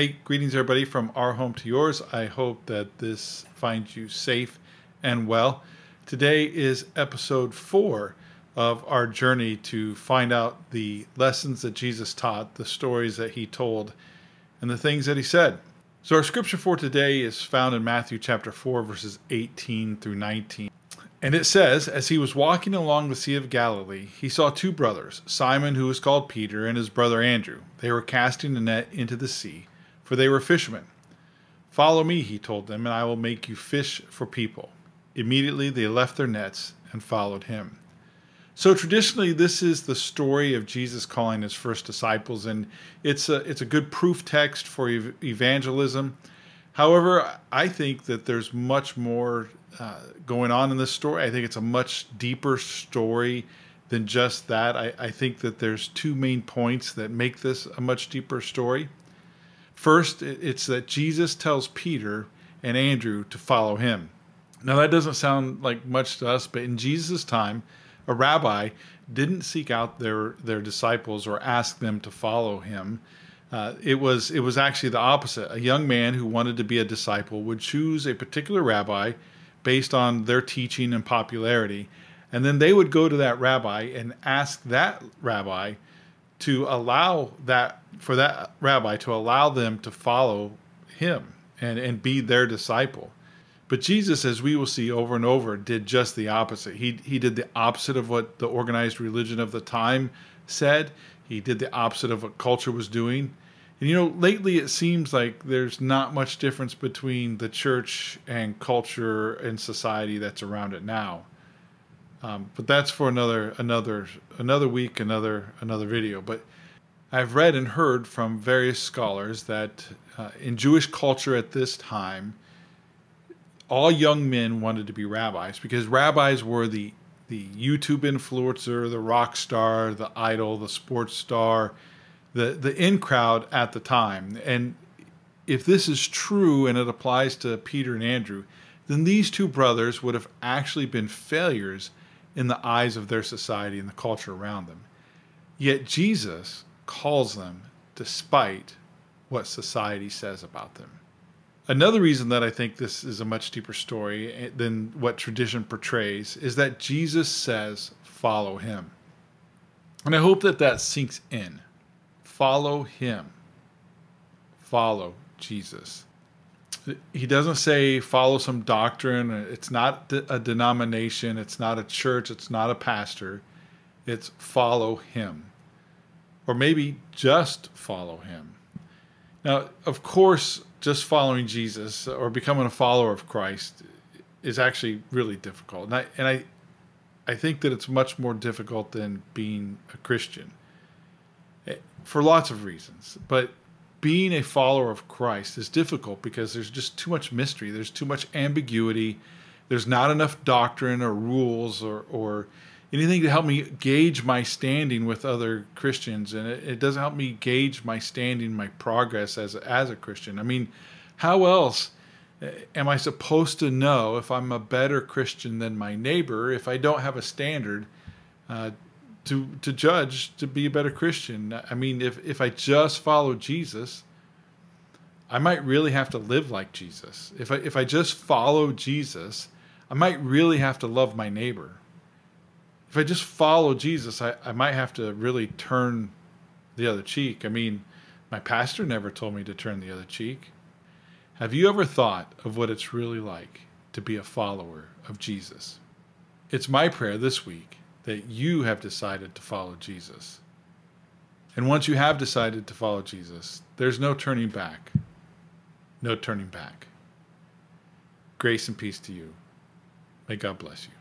Hey, greetings, everybody, from our home to yours. I hope that this finds you safe and well. Today is episode four of our journey to find out the lessons that Jesus taught, the stories that he told, and the things that he said. So, our scripture for today is found in Matthew chapter 4, verses 18 through 19. And it says, As he was walking along the Sea of Galilee, he saw two brothers, Simon, who was called Peter, and his brother Andrew. They were casting a net into the sea, for they were fishermen. Follow me, he told them, and I will make you fish for people. Immediately they left their nets and followed him. So traditionally, this is the story of Jesus calling his first disciples, and it's a it's a good proof text for ev- evangelism. However, I think that there's much more uh, going on in this story. I think it's a much deeper story than just that. I, I think that there's two main points that make this a much deeper story. First, it's that Jesus tells Peter and Andrew to follow him. Now, that doesn't sound like much to us, but in Jesus' time, a rabbi didn't seek out their, their disciples or ask them to follow him. Uh, it was it was actually the opposite. A young man who wanted to be a disciple would choose a particular rabbi based on their teaching and popularity, and then they would go to that rabbi and ask that rabbi to allow that for that rabbi to allow them to follow him and and be their disciple. But Jesus, as we will see over and over, did just the opposite. He he did the opposite of what the organized religion of the time said. He did the opposite of what culture was doing. And you know, lately it seems like there's not much difference between the church and culture and society that's around it now. Um, but that's for another another another week, another another video. But I've read and heard from various scholars that uh, in Jewish culture at this time, all young men wanted to be rabbis because rabbis were the the YouTube influencer, the rock star, the idol, the sports star the the in crowd at the time. And if this is true and it applies to Peter and Andrew, then these two brothers would have actually been failures in the eyes of their society and the culture around them. Yet Jesus calls them despite what society says about them. Another reason that I think this is a much deeper story than what tradition portrays is that Jesus says, Follow him. And I hope that that sinks in follow him. Follow Jesus. He doesn't say follow some doctrine. It's not a denomination. It's not a church. It's not a pastor. It's follow him. Or maybe just follow him. Now, of course, just following Jesus or becoming a follower of Christ is actually really difficult. And I, and I, I think that it's much more difficult than being a Christian eh, for lots of reasons. But being a follower of Christ is difficult because there's just too much mystery, there's too much ambiguity, there's not enough doctrine or rules or, or anything to help me gauge my standing with other Christians, and it, it doesn't help me gauge my standing, my progress as as a Christian. I mean, how else eh, am I supposed to know if I'm a better Christian than my neighbor if I don't have a standard uh, to to judge to be a better Christian. I mean, if if I just follow Jesus, I might really have to live like Jesus. If I if I just follow Jesus, I might really have to love my neighbor. If I just follow Jesus, I, I might have to really turn the other cheek. I mean, my pastor never told me to turn the other cheek. Have you ever thought of what it's really like to be a follower of Jesus? It's my prayer this week that you have decided to follow Jesus. And once you have decided to follow Jesus, there's no turning back. No turning back. Grace and peace to you. May God bless you.